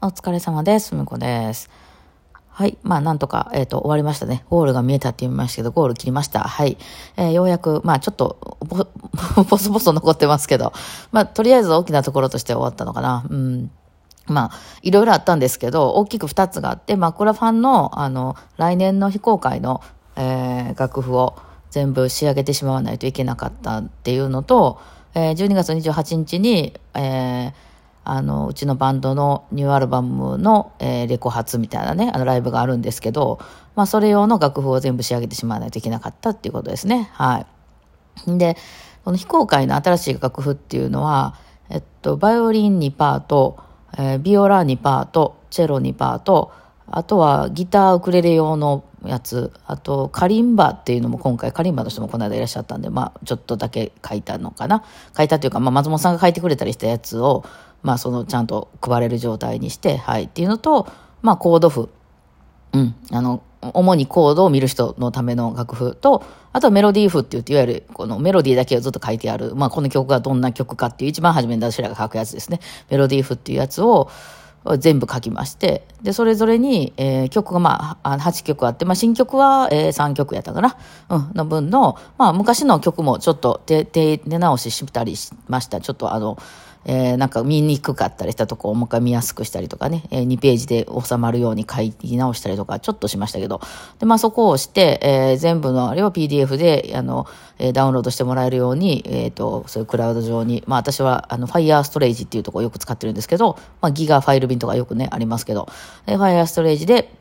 お疲れ様です。むこです。はい。まあ、なんとか、えっ、と、終わりましたね。ゴールが見えたって言いましたけど、ゴール切りました。はい。えーようやく、まあ、ちょっと、ぼ、ぼそぼそ残ってますけど、まあ、とりあえず大きなところとして終わったのかな。うん。まあ、いろいろあったんですけど、大きく二つがあって、マクラファンの、あの、来年の非公開の、えー楽譜を全部仕上げてしまわないといけなかったっていうのと、えー12月28日に、えーあの、うちのバンドのニューアルバムの、えーレコ発みたいなね、あのライブがあるんですけど、まあ、それ用の楽譜を全部仕上げてしまわないといけなかったっていうことですね。はい。で、この非公開の新しい楽譜っていうのは、えっと、バイオリン2パート、えービオラ2パート、チェロ2パート、あとはギターウクレレ用のやつ、あとカリンバっていうのも今回、カリンバの人もこの間いらっしゃったんで、まあちょっとだけ書いたのかな。書いたというか、まあ松本さんが書いてくれたりしたやつを、まあそのちゃんと配れる状態にして、はいっていうのと、まあコード譜。うん。あの、主にコードを見る人のための楽譜と、あとはメロディー譜って言って、いわゆるこのメロディーだけをずっと書いてある、まあこの曲がどんな曲かっていう一番初めに私らが書くやつですね。メロディー譜っていうやつを全部書きまして、で、それぞれに、えー曲がまあ、8曲あって、まあ新曲は、えー3曲やったかな、うん、の分の、まあ昔の曲もちょっと手、手、手直ししたりしました。ちょっとあの、えーなんか見にくかったりしたとこをもう一回見やすくしたりとかね、えー2ページで収まるように書き直したりとかちょっとしましたけど、で、まあそこをして、えー全部のあれを PDF で、あの、えーダウンロードしてもらえるように、えっ、と、そういうクラウド上に、まあ私はあの Fire Storage っていうとこをよく使ってるんですけど、まあギガファイル便とかよくね、ありますけど、えー Fire Storage で、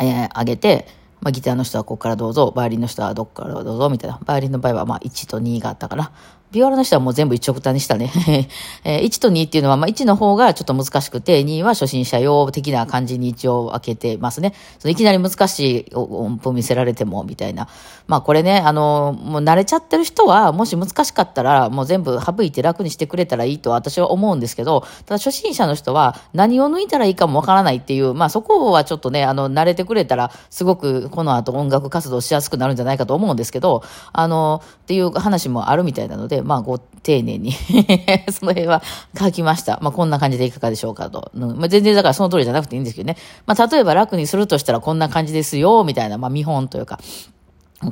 えー上げて、まあ、ギターの人はここからどうぞ、バイオリンの人はどこからどうぞ、みたいな。バイオリンの場合はまあ1と2があったかな。ビオラの人はもう全部一直単にしたね。えー1と2っていうのは、まあ1の方がちょっと難しくて、2は初心者用的な感じに一応開けてますね。そのいきなり難しい音符見せられても、みたいな。まあこれね、あの、もう慣れちゃってる人は、もし難しかったら、もう全部省いて楽にしてくれたらいいと私は思うんですけど、ただ初心者の人は何を抜いたらいいかもわからないっていう、まあそこはちょっとね、あの、慣れてくれたら、すごくこの後音楽活動しやすくなるんじゃないかと思うんですけど、あの、っていう話もあるみたいなので、まあご丁寧に その辺は書きました。まあこんな感じでいかがでしょうかと。まあ全然だからその通りじゃなくていいんですけどね。まあ例えば楽にするとしたらこんな感じですよ、みたいな、まあ見本というか、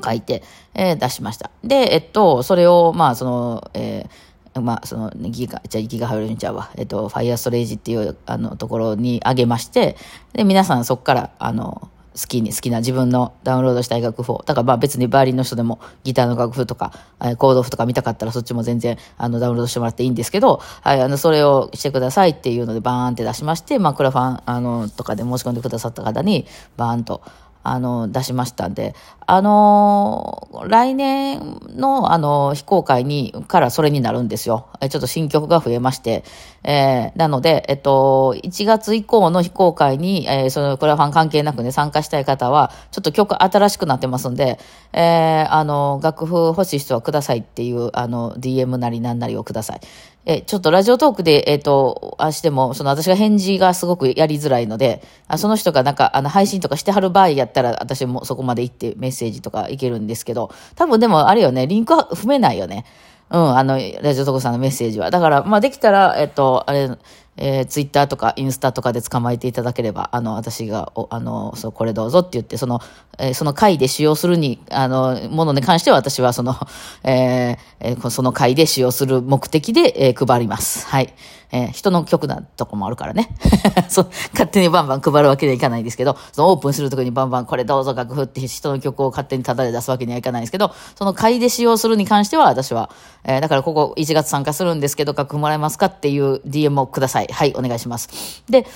書いて、えー出しました。で、えっと、それを、まあ、その、えーまあ、その、ギガ、じゃギガハイルンちゃうわ。えっと、ファイアストレージっていう、あの、ところに上げまして、で、皆さんそこから、あの、好きに、好きな自分のダウンロードしたい楽譜を。だからまあ別にバーリンの人でもギターの楽譜とか、えーコード譜とか見たかったらそっちも全然あのダウンロードしてもらっていいんですけど、はい、あの、それをしてくださいっていうのでバーンって出しまして、まあクラファン、あの、とかで申し込んでくださった方にバーンと、あの、出しましたんで、あの来年の、あの、非公開に、からそれになるんですよ。ちょっと新曲が増えまして、えーなので、えっと、1月以降の非公開に、えーその、クラファン関係なくね、参加したい方は、ちょっと曲新しくなってますんで、えーあの、楽譜欲しい人はくださいっていう、あの、DM なりなんなりをください。え、ちょっとラジオトークで、えっ、と、あしても、その私が返事がすごくやりづらいので、あその人がなんか、あの、配信とかしてはる場合やったら、私もそこまで行ってメッセージとかいけるんですけど、多分でもあれよね、リンクは踏めないよね。うん、あの、ラジオトークさんのメッセージは。だから、まあ、できたら、えっと、あれ、えー、ツイッターとかインスタとかで捕まえていただければ、あの、私が、おあの、そう、これどうぞって言って、その、えーその回で使用するに、あの、ものに関しては私は、その、えーその回で使用する目的で、えー配ります。はい。えー人の曲なとこもあるからね。そう、勝手にバンバン配るわけにはいかないんですけど、そのオープンするときにバンバンこれどうぞ楽譜って人の曲を勝手にタダで出すわけにはいかないんですけど、その回で使用するに関しては私は、えーだからここ1月参加するんですけど、楽譜もらえますかっていう DM をください。はい、お願いします。で、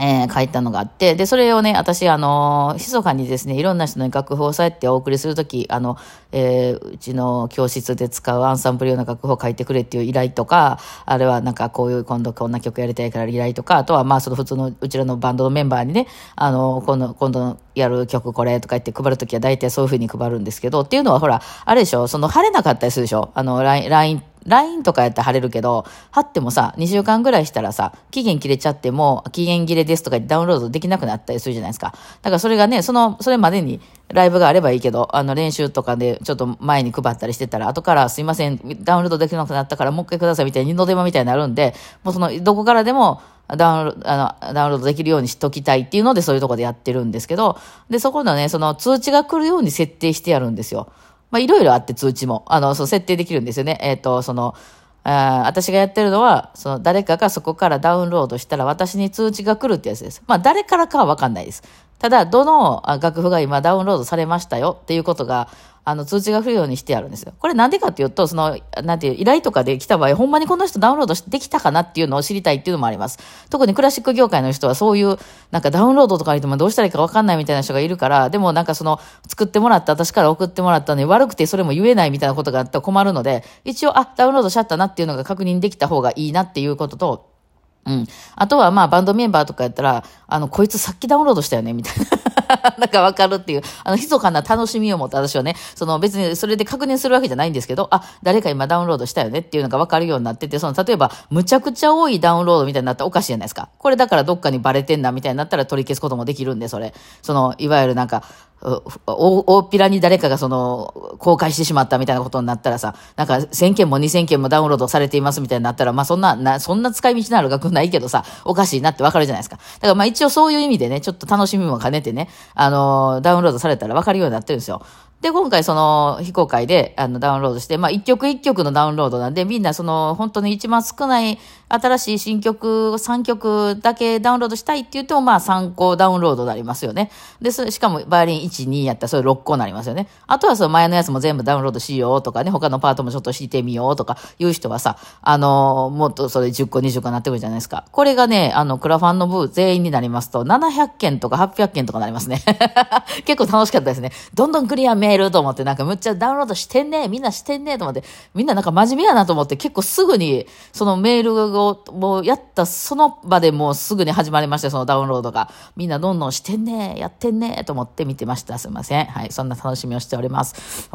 えー書いたのがあって、で、それをね、私、あの、密かにですね、いろんな人に楽譜をそうやってお送りするとき、あの、えーうちの教室で使うアンサンブル用の楽譜を書いてくれっていう依頼とか、あれはなんかこういう今度こんな曲やりたいから依頼とか、あとはまあその普通のうちらのバンドのメンバーにね、あの、今度、今度やる曲これとか言って配るときは大体そういうふうに配るんですけど、っていうのはほら、あれでしょ、その晴れなかったりするでしょ、あの、LINE、LINE とかやったら晴れるけど、貼ってもさ、2週間ぐらいしたらさ、期限切れちゃっても、期限切れですとかダウンロードできなくなったりするじゃないですか。だからそれがね、その、それまでにライブがあればいいけど、あの練習とかでちょっと前に配ったりしてたら、後からすいません、ダウンロードできなくなったからもう一回くださいみたいに二の手間みたいになるんで、もうその、どこからでも、ダウンあのダウンロードできるようにしときたいっていうので、そういうとこでやってるんですけど、で、そこのね、その通知が来るように設定してやるんですよ。まあ、いろいろあって通知も、あの、そう、設定できるんですよね。えっ、と、その、あ私がやってるのは、その誰かがそこからダウンロードしたら私に通知が来るってやつです。まあ誰からかはわかんないです。ただ、どの楽譜が今ダウンロードされましたよっていうことがあの、通知が来るようにしてあるんですよ。これなんでかっていうと、その、なんていう、依頼とかで来た場合、ほんまにこの人ダウンロードできたかなっていうのを知りたいっていうのもあります。特にクラシック業界の人はそういう、なんかダウンロードとか言ってもどうしたらいいかわかんないみたいな人がいるから、でもなんかその、作ってもらった、私から送ってもらったのに悪くてそれも言えないみたいなことがあったら困るので、一応、あ、ダウンロードしちゃったなっていうのが確認できた方がいいなっていうことと、うん。あとは、まあ、バンドメンバーとかやったら、あの、こいつさっきダウンロードしたよね、みたいな。なんかわかるっていう、あの、密かな楽しみを持って私はね、その別にそれで確認するわけじゃないんですけど、あ、誰か今ダウンロードしたよねっていうのがわかるようになってて、その、例えば、むちゃくちゃ多いダウンロードみたいになったらおかしいじゃないですか。これだからどっかにバレてんな、みたいになったら取り消すこともできるんで、それ。その、いわゆるなんか、大っぴらに誰かがその、公開してしまったみたいなことになったらさ、なんか1000件も2000件もダウンロードされていますみたいになったら、まあそんな、な、そんな使い道のある額ないけどさ、おかしいなってわかるじゃないですか。だからまあ一応そういう意味でね、ちょっと楽しみも兼ねてね、あの、ダウンロードされたらわかるようになってるんですよ。で、今回その非公開であのダウンロードして、まあ一曲一曲のダウンロードなんで、みんなその本当に一番少ない新しい新曲3曲だけダウンロードしたいって言っても、まあ3個ダウンロードになりますよね。で、しかもバイオリン1、2やったらそれ6個になりますよね。あとはその前のやつも全部ダウンロードしようとかね、他のパートもちょっと弾いてみようとかいう人はさ、あのもっとそれ10個20個になってくるじゃないですか。これがね、あの、クラファンの部全員になりますと、700件とか800件とかなりますね。結構楽しかったですね。どんどんクリアメールと思って、なんかむっちゃダウンロードしてんねみんなしてんねと思って、みんななんか真面目やなと思って、結構すぐに、そのメールを、もうやったその場でもうすぐに始まりましてそのダウンロードが。みんなどんどんしてんねやってんねと思って見てました。すいません。はい。そんな楽しみをしております。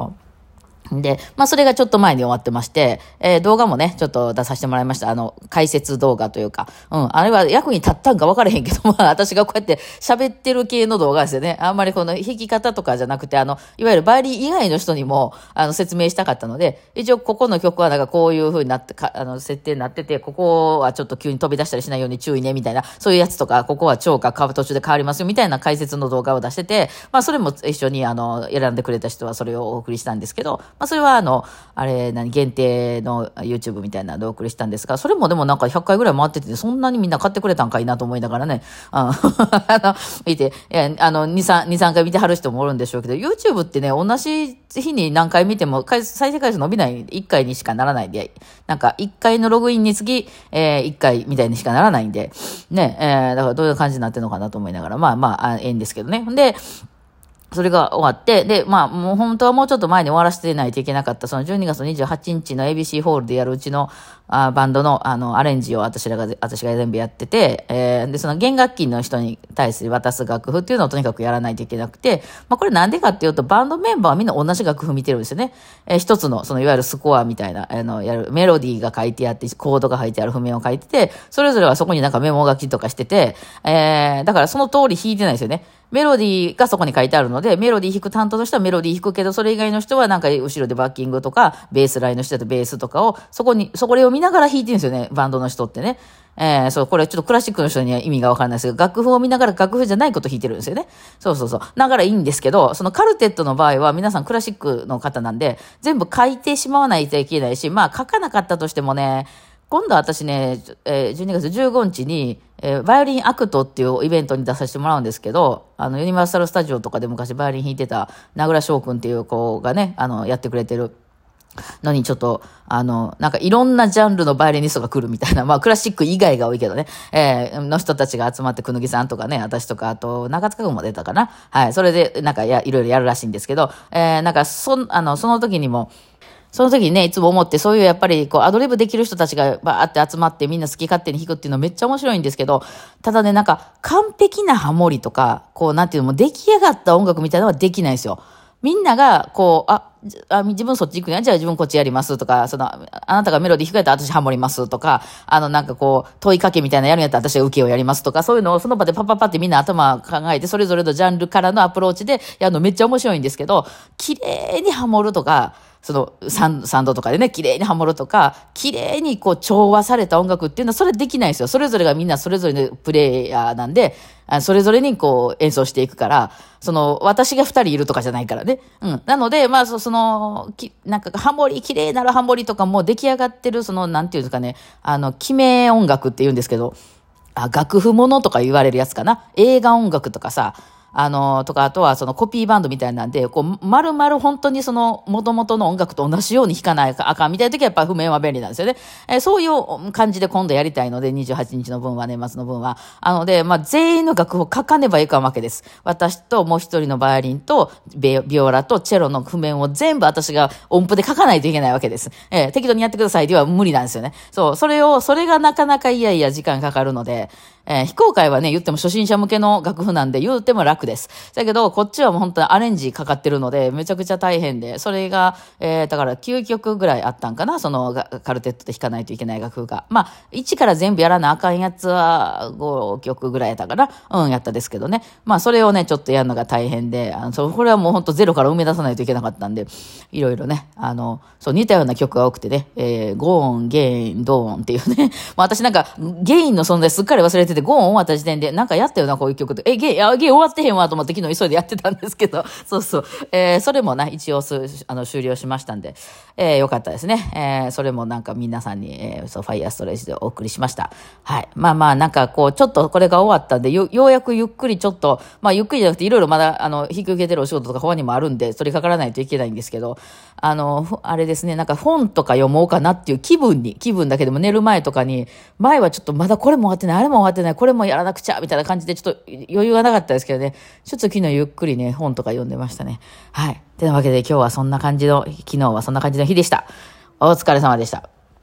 で、まあ、それがちょっと前に終わってまして、えー、動画もね、ちょっと出させてもらいました。あの、解説動画というか、うん、あれは役に立ったんか分からへんけど、まあ、私がこうやって喋ってる系の動画ですよね。あんまりこの弾き方とかじゃなくて、あの、いわゆるバイリン以外の人にも、あの、説明したかったので、一応ここの曲はなんかこういう風になって、かあの、設定になってて、ここはちょっと急に飛び出したりしないように注意ね、みたいな、そういうやつとか、ここは超か途中で変わりますよ、みたいな解説の動画を出してて、まあ、それも一緒に、あの、選んでくれた人はそれをお送りしたんですけど、まあ、それはあの、あれ、何、限定の YouTube みたいなのでお送りしたんですが、それもでもなんか100回ぐらい回ってて、そんなにみんな買ってくれたんかいなと思いながらね、あの、見て、え、あの、2、3、2、3回見てはる人もおるんでしょうけど、YouTube ってね、同じ日に何回見ても、再生回数伸びない、1回にしかならないんで、なんか1回のログインにつき、えー、1回みたいにしかならないんで、ね、えー、だからどういう感じになってるのかなと思いながら、まあまあ、ええんですけどね。で、それが終わって、で、まあ、もう本当はもうちょっと前に終わらせてないといけなかった、その12月28日の ABC ホールでやるうちのあバンドのあのアレンジを私らが、私が全部やってて、えー、で、その弦楽器の人に対する渡す楽譜っていうのをとにかくやらないといけなくて、まあこれなんでかっていうと、バンドメンバーはみんな同じ楽譜見てるんですよね。えー、一つの、そのいわゆるスコアみたいな、あの、やる、メロディーが書いてあって、コードが書いてある譜面を書いてて、それぞれはそこになんかメモ書きとかしてて、えー、だからその通り弾いてないですよね。メロディーがそこに書いてあるので、メロディー弾く担当の人はメロディー弾くけど、それ以外の人はなんか後ろでバッキングとか、ベースラインの人だとベースとかを、そこに、そこを見ながら弾いてるんですよね、バンドの人ってね。えー、そう、これちょっとクラシックの人には意味がわからないですけど、楽譜を見ながら楽譜じゃないこと弾いてるんですよね。そうそうそう。だからいいんですけど、そのカルテットの場合は皆さんクラシックの方なんで、全部書いてしまわないといけないし、まあ書かなかったとしてもね、今度私ね、えー、12月15日に、バイオリンアクトっていうイベントに出させてもらうんですけど、あの、ユニバーサルスタジオとかで昔バイオリン弾いてた名倉翔くんっていう子がね、あの、やってくれてる。のにちょっと、あの、なんかいろんなジャンルのバイオリニストが来るみたいな、まあクラシック以外が多いけどね、えー、の人たちが集まって、くぬぎさんとかね、私とか、あと、中塚君も出たかな。はい、それで、なんかや、いろいろやるらしいんですけど、えー、なんか、そ、あの、その時にも、その時にね、いつも思って、そういうやっぱり、こう、アドリブできる人たちがバーって集まってみんな好き勝手に弾くっていうのめっちゃ面白いんですけど、ただね、なんか、完璧なハモリとか、こう、なんていうのも、出来上がった音楽みたいなのはできないんですよ。みんなが、こう、あ、あ自分そっち行くんや、じゃあ自分こっちやりますとか、その、あなたがメロディー弾かれたら私ハモりますとか、あの、なんかこう、問いかけみたいなやるんやったら私は受けをやりますとか、そういうのをその場でパッパパってみんな頭考えて、それぞれのジャンルからのアプローチでやるのめっちゃ面白いんですけど、綺麗にハモるとか、そのサンサンドとかでね、綺麗にハモるとか、綺麗にこう調和された音楽っていうのはそれできないんですよ。それぞれがみんなそれぞれのプレイヤーなんで、それぞれにこう演奏していくから、その私が二人いるとかじゃないからね。うん。なので、まあその、のきなんかハモリ、綺麗なるハモリとかも出来上がってる、その、なんていうんですかね、あの、決め音楽って言うんですけど、あ、楽譜ものとか言われるやつかな。映画音楽とかさ、あの、とか、あとはそのコピーバンドみたいなんで、こう、丸々本当にその元々の音楽と同じように弾かないかあかんみたいな時はやっぱ譜面は便利なんですよね。え、そういう感じで今度やりたいので、28日の分は、年末の分は。あので、まあ、全員の楽譜を書かねばいかんわけです。私ともう一人のバイオリンとビオラとチェロの譜面を全部私が音符で書かないといけないわけです。えー、適当にやってくださいでは無理なんですよね。そう、それを、それがなかなかいやいや時間かかるので、えー、非公開はね、言っても初心者向けの楽譜なんで言うても楽です。だけど、こっちはもう本当にアレンジかかってるので、めちゃくちゃ大変で、それが、えー、だから9曲ぐらいあったんかな、そのカルテットで弾かないといけない楽譜が。まあ、1から全部やらなあかんやつは5曲ぐらいやったから、うん、やったですけどね。まあ、それをね、ちょっとやるのが大変で、あの、そこれはもう本当ゼロから生み出さないといけなかったんで、いろいろね、あの、そう似たような曲が多くてね、えー、ゴーン、ゲイン、ドーンっていうね、まあ私なんか、ゲインの存在すっかり忘れてて、ゴーン終わった時点で、なんかやったよな、こういう曲で。え、ゲイ、あ、ゲイ終わってへんわと思って昨日急いでやってたんですけど、そうそう。えー、それもな、一応す、あの、終了しましたんで、えー、よかったですね。えー、それもなんか皆さんに、えー、そう、ファイヤーストレージでお送りしました。はい。まあまあ、なんかこう、ちょっとこれが終わったんで、よ、ようやくゆっくりちょっと、まあゆっくりじゃなくて、いろいろまだ、あの、引き受けてるお仕事とか他にもあるんで、取り掛からないといけないんですけど、あの、あれですね、なんか本とか読もうかなっていう気分に、気分だけでも寝る前とかに、前はちょっとまだこれも終わってない、あれも終わってないない、これもやらなくちゃ、みたいな感じでちょっと余裕がなかったですけどね、ちょっと昨日ゆっくりね、本とか読んでましたね。はい。てなわけで今日はそんな感じの、昨日はそんな感じの日でした。お疲れ様でした。